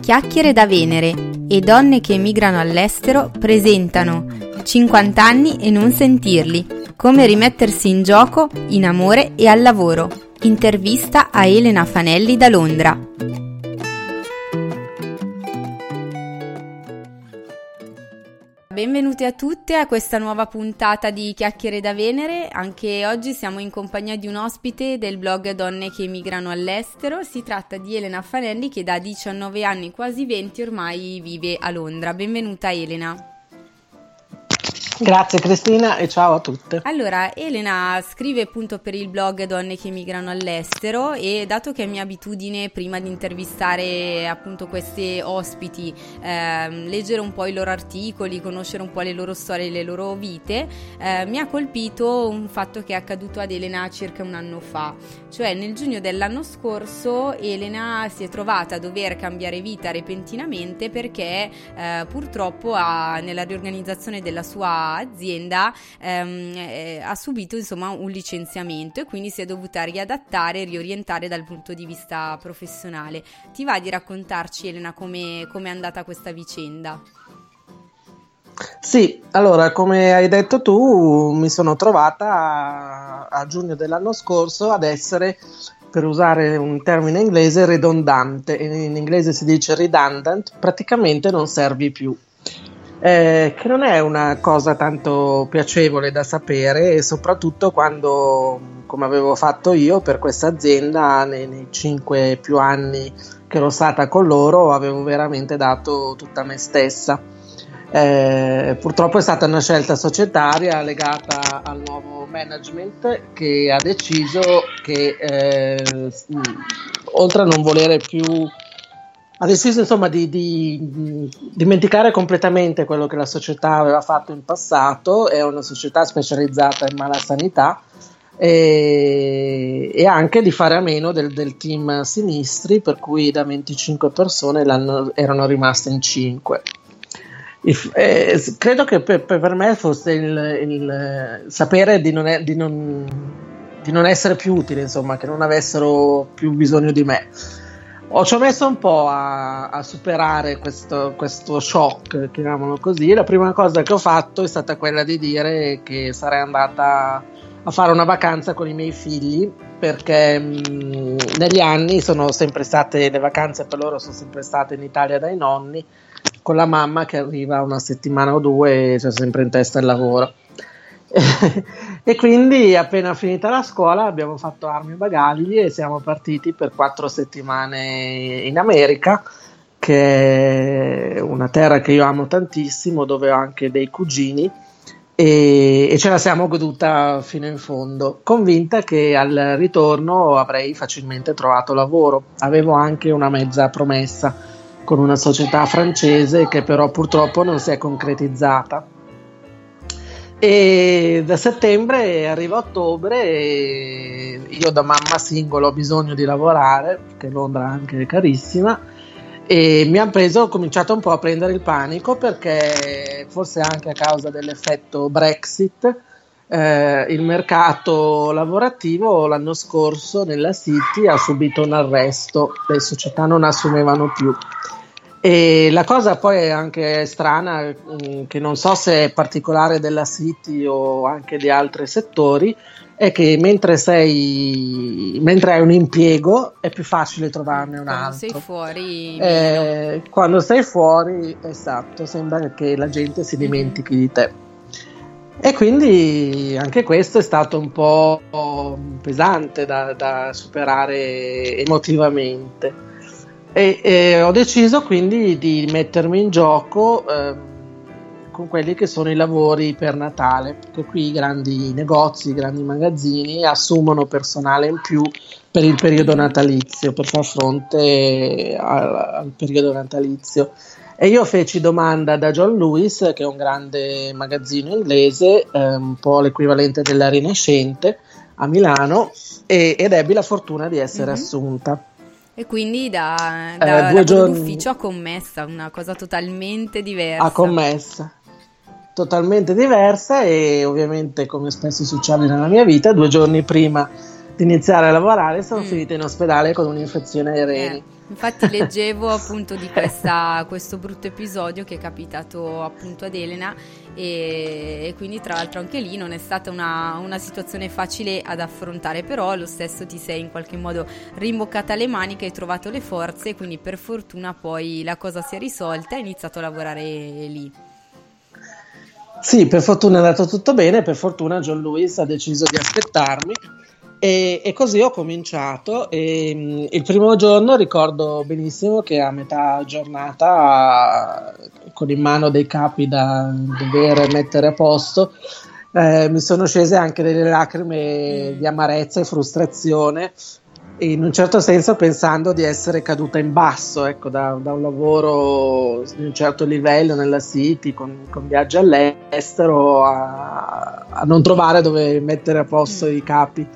Chiacchiere da Venere e donne che emigrano all'estero presentano 50 anni e non sentirli. Come rimettersi in gioco in amore e al lavoro. Intervista a Elena Fanelli da Londra. Benvenuti a tutte a questa nuova puntata di Chiacchiere da Venere. Anche oggi siamo in compagnia di un ospite del blog Donne che emigrano all'estero. Si tratta di Elena Fanelli che da 19 anni, quasi 20 ormai, vive a Londra. Benvenuta Elena. Grazie Cristina e ciao a tutte. Allora, Elena scrive appunto per il blog Donne che migrano all'estero e dato che è mia abitudine prima di intervistare appunto queste ospiti, ehm, leggere un po' i loro articoli, conoscere un po' le loro storie, le loro vite, eh, mi ha colpito un fatto che è accaduto ad Elena circa un anno fa, cioè nel giugno dell'anno scorso Elena si è trovata a dover cambiare vita repentinamente perché eh, purtroppo ha, nella riorganizzazione della sua azienda ehm, eh, ha subito insomma un licenziamento e quindi si è dovuta riadattare e riorientare dal punto di vista professionale. Ti va di raccontarci Elena come è andata questa vicenda? Sì, allora come hai detto tu mi sono trovata a, a giugno dell'anno scorso ad essere per usare un termine inglese redondante, in inglese si dice redundant, praticamente non servi più eh, che non è una cosa tanto piacevole da sapere soprattutto quando, come avevo fatto io per questa azienda nei, nei cinque più anni che ero stata con loro, avevo veramente dato tutta me stessa. Eh, purtroppo è stata una scelta societaria legata al nuovo management che ha deciso che eh, oltre a non volere più ha deciso insomma di, di, di, dimenticare completamente quello che la società aveva fatto in passato, è una società specializzata in mala sanità e, e anche di fare a meno del, del, team sinistri, per cui da 25 persone erano rimaste in 5. Eh, credo che per, per, me fosse il, il sapere di non, è, di, non, non essere più utile, insomma, che non avessero più bisogno di me ho, ci ho messo un po' a, a superare questo, questo, shock, chiamiamolo così. La prima cosa che ho fatto è stata quella di dire che sarei andata a fare una vacanza con i miei figli perché mh, negli anni sono sempre state le vacanze per loro sono sempre state in Italia dai nonni con la mamma che arriva una settimana o due e c'è sempre in testa il lavoro e quindi appena finita la scuola abbiamo fatto armi e bagagli e siamo partiti per quattro settimane in America che è una terra che io amo tantissimo dove ho anche dei cugini e, e ce la siamo goduta fino in fondo. Convinta che al ritorno avrei facilmente trovato lavoro. Avevo anche una mezza promessa con una società francese che però purtroppo non si è concretizzata e da settembre arriva ottobre e io da mamma singola ho bisogno di lavorare perché Londra è anche carissima e mi ha preso, ho cominciato un po' a prendere il panico perché forse anche a causa dell'effetto Brexit eh, il mercato lavorativo l'anno scorso nella City ha subito un arresto, le società non assumevano più e la cosa poi è anche strana, mm, che non so se è particolare della City o anche di altri settori, è che mentre sei mentre hai un impiego è più facile trovarne un quando altro. Sei fuori, eh, quando sei fuori, esatto, sembra che la gente si dimentichi di te. E quindi anche questo è stato un po' pesante da, da superare emotivamente. E, e ho deciso quindi di mettermi in gioco eh, con quelli che sono i lavori per Natale, perché qui i grandi negozi, i grandi magazzini assumono personale in più per il periodo natalizio, per far fronte al, al periodo natalizio. E io feci domanda da John Lewis, che è un grande magazzino inglese, eh, un po' l'equivalente della Rinascente a Milano, e, ed ebbi la fortuna di essere mm-hmm. assunta. E quindi da, da eh, giorni... d'ufficio a commessa, una cosa totalmente diversa. A commessa, totalmente diversa e ovviamente come spesso succede nella mia vita, due giorni prima di iniziare a lavorare sono mm. finita in ospedale con un'infezione ai reni. Eh. Infatti leggevo appunto di questa, questo brutto episodio che è capitato appunto ad Elena e, e quindi tra l'altro anche lì non è stata una, una, situazione facile ad affrontare, però lo stesso ti sei in qualche modo rimboccata le maniche, hai trovato le forze e quindi per fortuna poi la cosa si è risolta e hai iniziato a lavorare lì. Sì, per fortuna è andato tutto bene, per fortuna John Lewis ha deciso di aspettarmi e, e, così ho cominciato. E, um, il primo giorno ricordo benissimo che a metà giornata, con in mano dei capi da dover mettere a posto, eh, mi sono scese anche delle lacrime di amarezza e frustrazione. In un certo senso pensando di essere caduta in basso ecco, da, da, un lavoro di un certo livello nella City con, con viaggi all'estero a, a non trovare dove mettere a posto i capi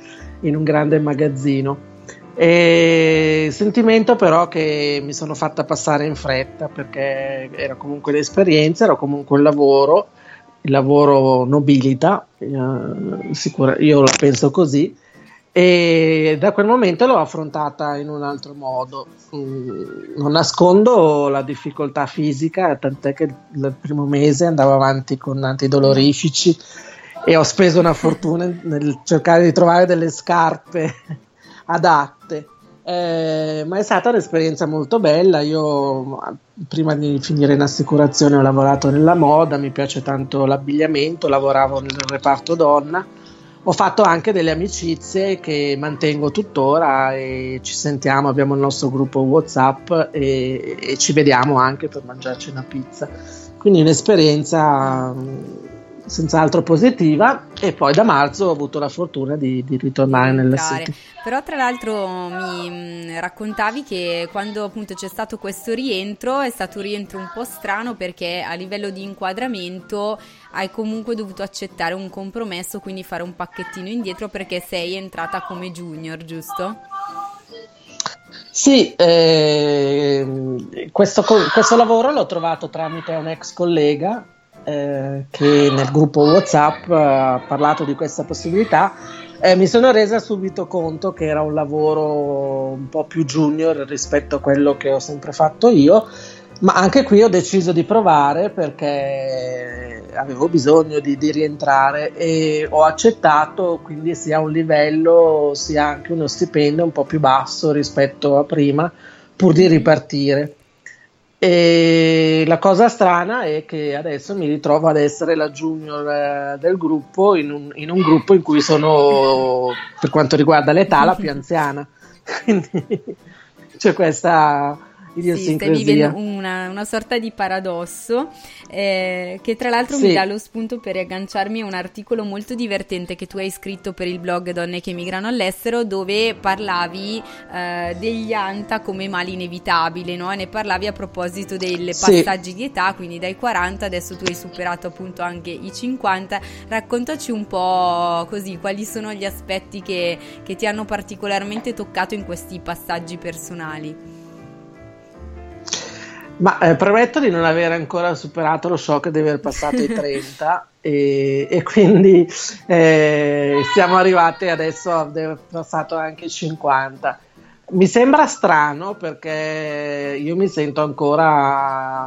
in un grande magazzino. E sentimento però che mi sono fatta passare in fretta perché era comunque l'esperienza, era comunque il lavoro, il lavoro nobilita, eh, sicura, io la penso così, e da quel momento l'ho affrontata in un altro modo. Mm, non nascondo la difficoltà fisica, tant'è che il primo mese andavo avanti con antidolorifici e ho speso una fortuna nel cercare di trovare delle scarpe adatte. Eh, ma è stata un'esperienza molto bella. Io prima di finire in assicurazione ho lavorato nella moda, mi piace tanto l'abbigliamento, lavoravo nel reparto donna. Ho fatto anche delle amicizie che mantengo tuttora e ci sentiamo, abbiamo il nostro gruppo WhatsApp e, e ci vediamo anche per mangiarci una pizza. Quindi un'esperienza senz'altro positiva e poi da marzo ho avuto la fortuna di, di ritornare nella City. Però tra l'altro mi mm, raccontavi che quando appunto c'è stato questo rientro è stato un rientro un po' strano perché a livello di inquadramento hai comunque dovuto accettare un compromesso, quindi fare un pacchettino indietro perché sei entrata come junior, giusto? Sì, eh, questo, questo, lavoro l'ho trovato tramite un ex collega eh, che nel gruppo WhatsApp eh, ha parlato di questa possibilità, eh, mi sono resa subito conto che era un lavoro un po' più junior rispetto a quello che ho sempre fatto io, ma anche qui ho deciso di provare perché avevo bisogno di, di rientrare e ho accettato quindi sia un livello sia anche uno stipendio un po' più basso rispetto a prima pur di ripartire. E la cosa strana è che adesso mi ritrovo ad essere la junior eh, del gruppo in un, in un, gruppo in cui sono, per quanto riguarda l'età, la più anziana. Quindi c'è questa sì, stai vivendo una, una, sorta di paradosso eh, che tra l'altro sì. mi dà lo spunto per agganciarmi a un articolo molto divertente che tu hai scritto per il blog Donne che migrano all'estero dove parlavi eh, degli ANTA come mali inevitabili no? ne parlavi a proposito dei passaggi sì. di età quindi dai 40 adesso tu hai superato appunto anche i 50 raccontaci un po' così quali sono gli aspetti che, che ti hanno particolarmente toccato in questi passaggi personali ma eh, premetto di non aver ancora superato lo shock di aver passato i 30 e, e, quindi eh, siamo arrivati adesso a aver passato anche i 50. Mi sembra strano perché io mi sento ancora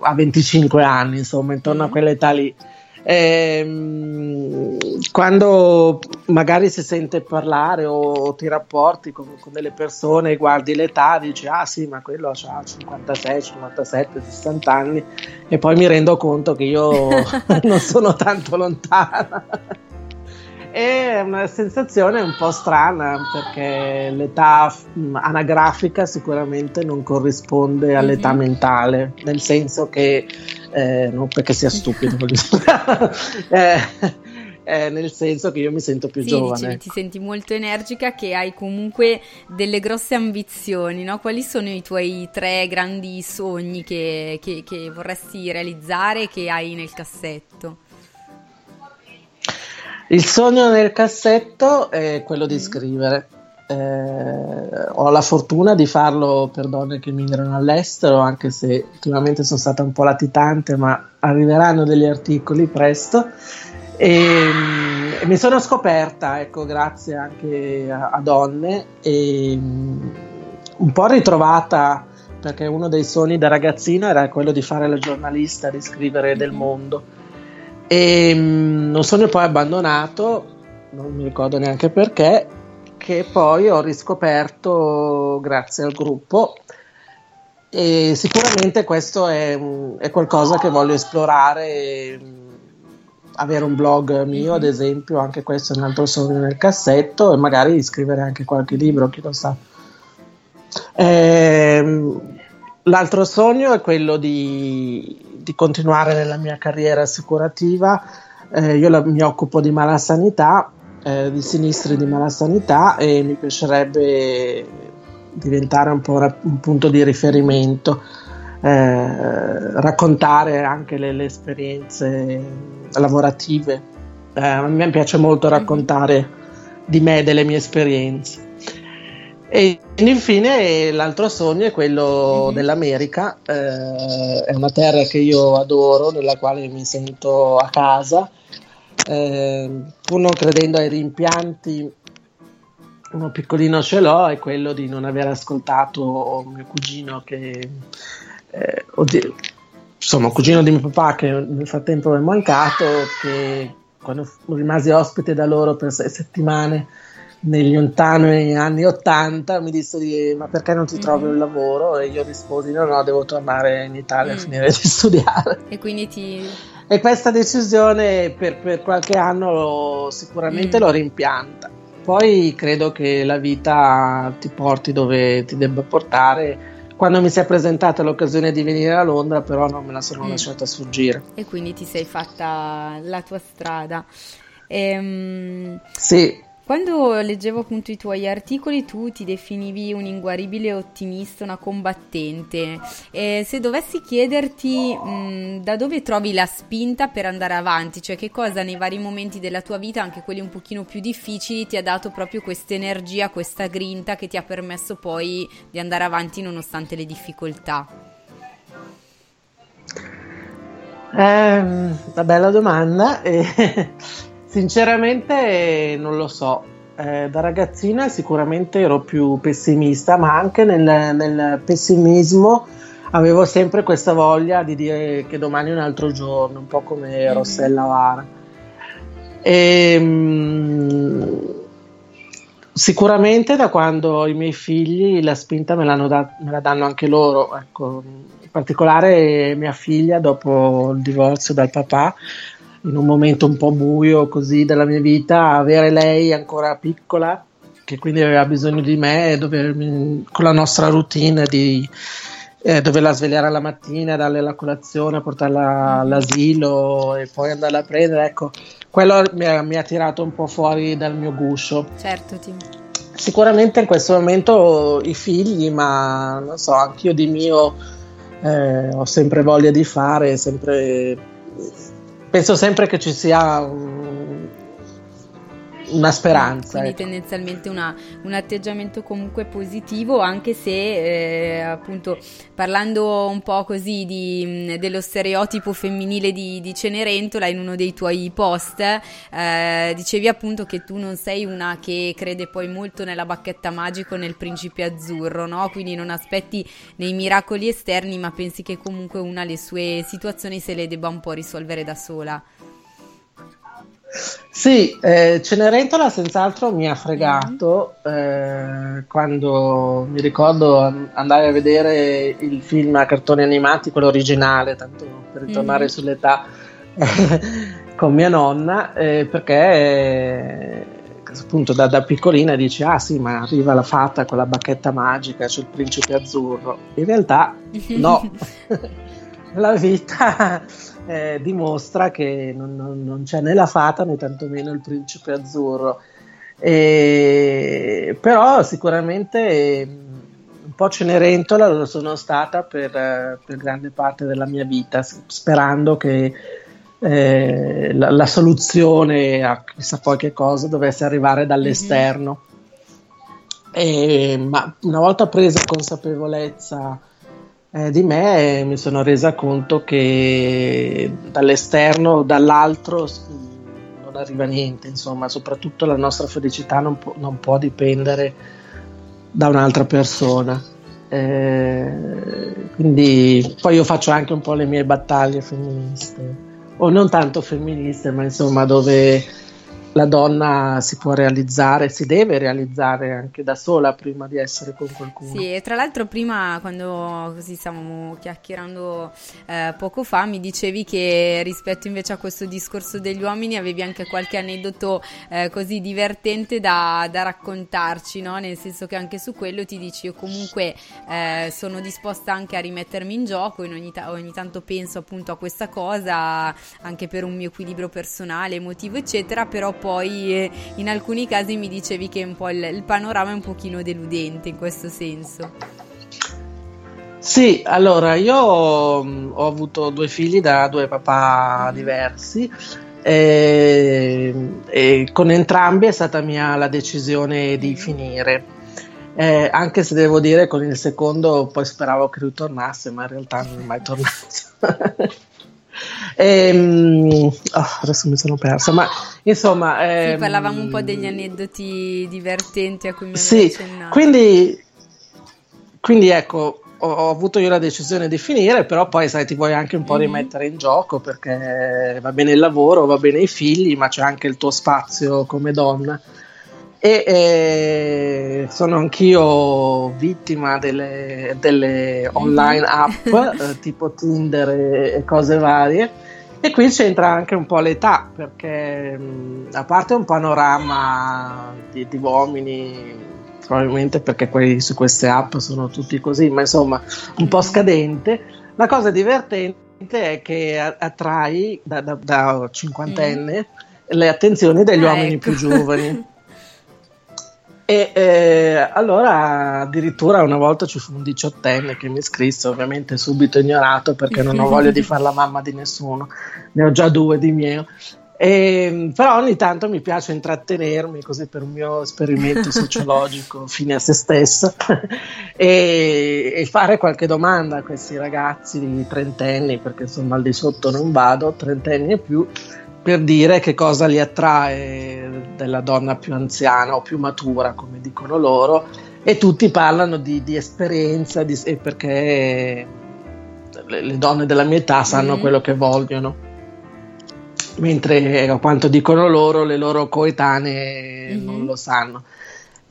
a 25 anni, insomma, intorno mm. a quell'età lì. Ehm, quando magari si sente parlare o ti rapporti con, con, delle persone, guardi l'età, dici ah sì, ma quello ha 56, 57, 60 anni e poi mi rendo conto che io non sono tanto lontana. È una sensazione un po' strana perché l'età anagrafica sicuramente non corrisponde all'età mm-hmm. mentale, nel senso che eh, non perché sia stupido, eh, eh, nel senso che io mi sento più sì, giovane. Dicevi, ti senti molto energica, che hai comunque delle grosse ambizioni, no? Quali sono i tuoi tre grandi sogni che, che, che vorresti realizzare che hai nel cassetto? Il sogno nel cassetto è quello di mm. scrivere. Eh, ho la fortuna di farlo per donne che migrano all'estero, anche se ultimamente sono stata un po' latitante, ma arriveranno degli articoli presto. E, e mi sono scoperta, ecco, grazie anche a, a donne, e, un po' ritrovata perché uno dei sogni da ragazzina era quello di fare la giornalista, di scrivere del mondo e um, un sogno poi abbandonato, non mi ricordo neanche perché, che poi ho riscoperto grazie al gruppo e sicuramente questo è, è qualcosa che voglio esplorare avere un blog mio ad esempio anche questo è un altro sogno nel cassetto e magari scrivere anche qualche libro chi lo sa ehm, l'altro sogno è quello di di continuare nella mia carriera assicurativa. Eh, io la, mi occupo di malasanità, eh, di sinistri di malasanità e mi piacerebbe diventare un po' ra- un punto di riferimento, eh, raccontare anche le, le esperienze lavorative. Eh, a me piace molto raccontare di me, delle mie esperienze. E infine l'altro sogno è quello mm-hmm. dell'America, eh, è una terra che io adoro, nella quale mi sento a casa, eh, pur non credendo ai rimpianti, uno piccolino ce l'ho, è quello di non aver ascoltato mio cugino che, eh, oddio, insomma, cugino di mio papà che nel frattempo è mancato, che quando rimasi ospite da loro per sei settimane negli lontani anni 80 mi disse ma perché non ti trovi un lavoro e io risposi no no devo tornare in Italia mm. a finire di studiare e quindi ti e questa decisione per, per qualche anno sicuramente mm. l'ho rimpianta. Poi credo che la vita ti porti dove ti debba portare. Quando mi si è presentata l'occasione di venire a Londra però non me la sono mm. lasciata sfuggire. E quindi ti sei fatta la tua strada. Ehm... sì quando leggevo appunto i tuoi articoli tu ti definivi un inguaribile ottimista, una combattente. E se dovessi chiederti mh, da dove trovi la spinta per andare avanti, cioè che cosa nei vari momenti della tua vita, anche quelli un pochino più difficili, ti ha dato proprio questa energia, questa grinta che ti ha permesso poi di andare avanti nonostante le difficoltà? Eh, una bella domanda. Sinceramente non lo so. Eh, da ragazzina sicuramente ero più pessimista, ma anche nel, nel, pessimismo avevo sempre questa voglia di dire che domani è un altro giorno, un po' come mm-hmm. Rossella Vara. E, mh, sicuramente da quando i miei figli la spinta me, da, me la danno anche loro. Ecco, in particolare mia figlia dopo il divorzio dal papà in un momento un po' buio così della mia vita, avere lei ancora piccola, che quindi aveva bisogno di me, dovermi, con la nostra routine di eh, doverla svegliare la mattina, darle la colazione, portarla all'asilo e poi andarla a prendere, ecco, quello mi ha, mi ha tirato un po' fuori dal mio guscio. Certo, Tim. Sicuramente in questo momento i figli, ma non so, anch'io di mio eh, ho sempre voglia di fare, sempre penso sempre che ci sia un, una speranza. Quindi ecco. tendenzialmente una, un atteggiamento comunque positivo, anche se eh, appunto parlando un po' così di, dello stereotipo femminile di, di, Cenerentola in uno dei tuoi post, eh, dicevi appunto che tu non sei una che crede poi molto nella bacchetta magica o nel principe azzurro, no? Quindi non aspetti nei miracoli esterni, ma pensi che comunque una le sue situazioni se le debba un po' risolvere da sola. Sì, eh, Cenerentola senz'altro mi ha fregato eh, quando mi ricordo andare a vedere il film a cartoni animati, quello originale, tanto per ritornare mm. sull'età, con mia nonna, eh, perché appunto da, da, piccolina dice ah sì ma arriva la fata con la bacchetta magica, c'è il principe azzurro. In realtà no. la vita eh, dimostra che non, non, non, c'è né la fata né tantomeno il principe azzurro. E, però sicuramente mm, un po' cenerentola lo sono stata per, per grande parte della mia vita, sperando che eh, la, la, soluzione a chissà poi che cosa dovesse arrivare dall'esterno. Mm-hmm. E, ma una volta presa consapevolezza eh, di me mi sono resa conto che dall'esterno, dall'altro non arriva niente, insomma, soprattutto la nostra felicità non, pu- non può dipendere da un'altra persona. Eh, quindi poi io faccio anche un po' le mie battaglie femministe, o non tanto femministe, ma insomma dove la donna si può realizzare, si deve realizzare anche da sola prima di essere con qualcuno. Sì, e tra l'altro prima quando così stavamo chiacchierando eh, poco fa mi dicevi che rispetto invece a questo discorso degli uomini avevi anche qualche aneddoto eh, così divertente da, da raccontarci, no? nel senso che anche su quello ti dici io comunque eh, sono disposta anche a rimettermi in gioco, in ogni, ta- ogni tanto penso appunto a questa cosa anche per un mio equilibrio personale, emotivo eccetera, però poi eh, in alcuni casi mi dicevi che un po' il, il panorama è un pochino deludente in questo senso. Sì, allora io mm, ho avuto due figli da due papà diversi e, e, con entrambi è stata mia la decisione di mm. finire. Eh, anche se devo dire con il secondo poi speravo che lui tornasse, ma in realtà non è mai tornato. Ehm, oh, adesso mi sono persa, ma insomma... Ehm, sì, parlavamo un po' degli aneddoti divertenti a cui mi sì, accennato. Quindi, quindi ecco, ho, ho, avuto io la decisione di finire, però poi sai, ti vuoi anche un po' mm-hmm. rimettere in gioco perché va bene il lavoro, va bene i figli, ma c'è anche il tuo spazio come donna e eh, sono anch'io vittima delle, delle online app eh, tipo Tinder e, e, cose varie e qui c'entra anche un po' l'età perché mh, a parte un panorama di, di uomini probabilmente perché quelli su queste app sono tutti così ma insomma un po' scadente la cosa divertente è che attrai da, da, da cinquantenne mm. le attenzioni degli ah, uomini ecco. più giovani E eh, allora addirittura una volta ci fu un diciottenne che mi iscrisse, ovviamente subito ignorato perché non ho voglia di fare la mamma di nessuno, ne ho già due di miei. E, però ogni tanto mi piace intrattenermi così per un mio esperimento sociologico fine a se stesso e, e, fare qualche domanda a questi ragazzi di trentenni perché insomma al di sotto non vado, trentenni e più per dire che cosa li attrae della donna più anziana o più matura, come dicono loro, e tutti parlano di, di esperienza di, perché le, le, donne della mia età sanno mm. quello che vogliono, mentre a quanto dicono loro, le loro coetanee mm-hmm. non lo sanno.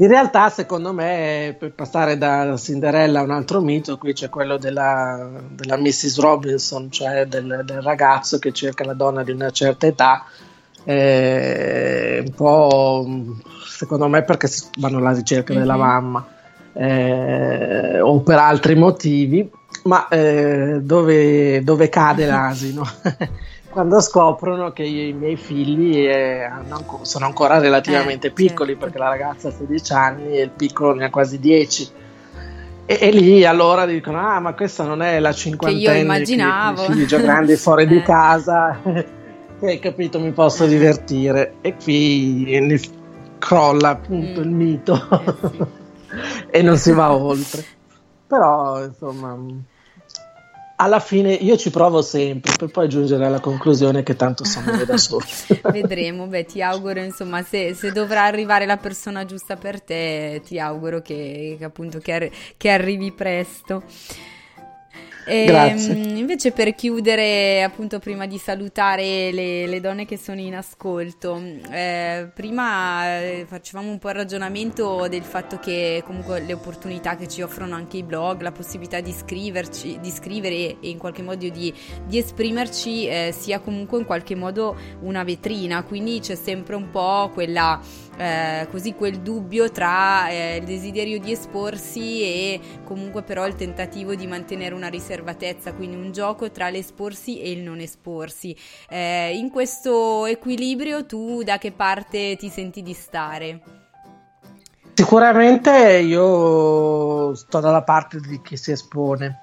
In realtà, secondo me, per passare da Cinderella a un altro mito, qui c'è quello della, della Mrs. Robinson, cioè del, del, ragazzo che cerca la donna di una certa età, eh, un po' secondo me perché vanno alla ricerca mm-hmm. della mhm. mamma eh, o per altri motivi, ma eh, dove, dove, cade l'asino? quando scoprono che i miei figli eh, sono ancora relativamente eh, piccoli certo. perché la ragazza ha 16 anni e il piccolo ne ha quasi 10 e, e lì allora dicono ah ma questa non è la cinquantenne che io immaginavo che, figli già grandi fuori di eh. casa e capito mi posso divertire e qui crolla appunto mm. il mito eh, sì. e non si va oltre però insomma alla fine io ci provo sempre per poi giungere alla conclusione che tanto sono io da solo. Vedremo, beh ti auguro insomma se, se, dovrà arrivare la persona giusta per te ti auguro che, che appunto che, che arrivi presto. E, Grazie. Ehm, invece per chiudere, appunto prima di salutare le, le donne che sono in ascolto, eh, prima eh, facevamo un po' il ragionamento del fatto che comunque le opportunità che ci offrono anche i blog, la possibilità di, scriverci, di scrivere e, in qualche modo di, di esprimerci eh, sia comunque in qualche modo una vetrina, quindi c'è sempre un po' quella eh, così quel dubbio tra eh, il desiderio di esporsi e comunque però il tentativo di mantenere una riserva riservatezza, quindi un gioco tra l'esporsi e il non esporsi. Eh, in questo equilibrio tu da che parte ti senti di stare? Sicuramente io sto dalla parte di chi si espone.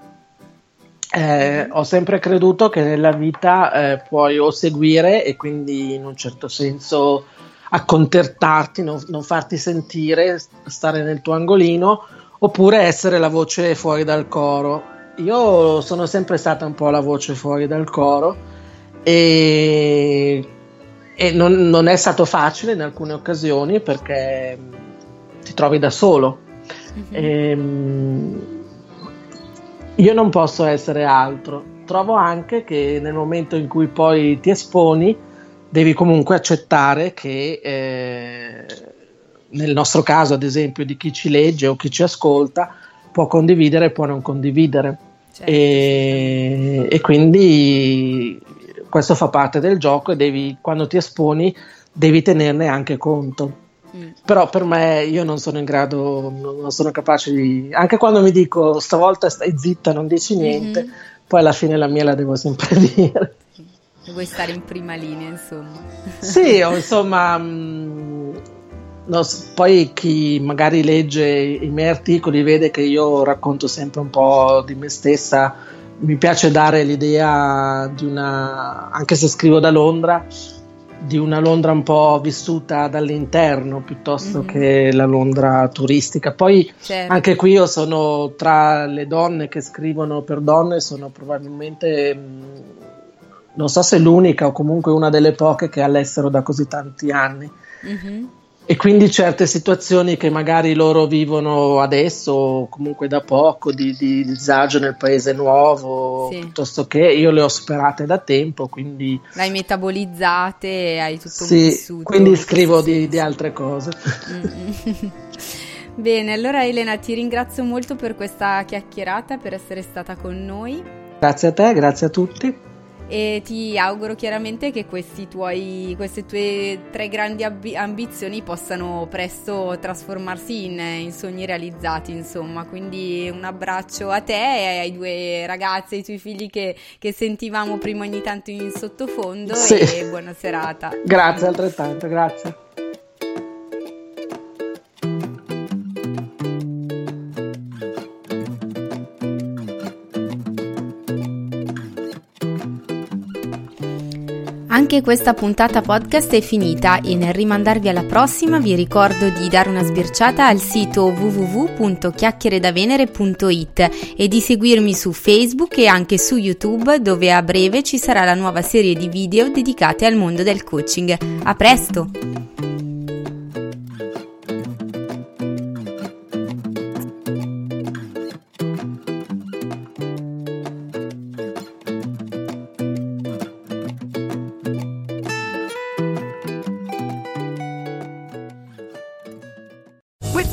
Eh, ho sempre creduto che nella vita eh, puoi o seguire e quindi in un certo senso accontentarti, non, non, farti sentire, stare nel tuo angolino, oppure essere la voce fuori dal coro. Io sono sempre stata un po' la voce fuori dal coro e, e non, non, è stato facile in alcune occasioni perché ti trovi da solo. Mm-hmm. E, io non posso essere altro. Trovo anche che nel momento in cui poi ti esponi, devi comunque accettare che eh, nel nostro caso, ad esempio, di chi ci legge o chi ci ascolta, può condividere e può non condividere. Certo. E, e, quindi questo fa parte del gioco e devi, quando ti esponi devi tenerne anche conto. Mm. Però per me io non sono in grado, non sono capace di... Anche quando mi dico stavolta stai zitta, non dici niente, mm-hmm. poi alla fine la mia la devo sempre dire. Vuoi stare in prima linea, insomma. Sì, o insomma, mh, mm, no, poi chi magari legge i miei articoli vede che io racconto sempre un po' di me stessa. Mi piace dare l'idea di una, anche se scrivo da Londra, di una Londra un po' vissuta dall'interno piuttosto mm-hmm. che la Londra turistica. Poi certo. anche qui io sono tra le donne che scrivono per donne, sono probabilmente mm, non so se l'unica o comunque una delle poche che è all'estero da così tanti anni. Mm-hmm. E quindi certe situazioni che magari loro vivono adesso o comunque da poco, di, di disagio nel paese nuovo, sì. piuttosto che io le ho superate da tempo, quindi... L'hai metabolizzate e hai tutto sì, vissuto. quindi scrivo di, di, altre cose. Mm-hmm. Bene, allora Elena ti ringrazio molto per questa chiacchierata, per essere stata con noi. Grazie a te, grazie a tutti e ti auguro chiaramente che tuoi, queste tue tre grandi ab- ambizioni possano presto trasformarsi in, in, sogni realizzati, insomma. Quindi un abbraccio a te e ai due ragazzi, ai tuoi figli che, che sentivamo prima ogni tanto in sottofondo sì. e buona serata. Grazie altrettanto, grazie. Anche questa puntata podcast è finita e nel rimandarvi alla prossima vi ricordo di dare una sbirciata al sito www.chiacchieredavenere.it e di seguirmi su Facebook e anche su YouTube dove a breve ci sarà la nuova serie di video dedicate al mondo del coaching. A presto!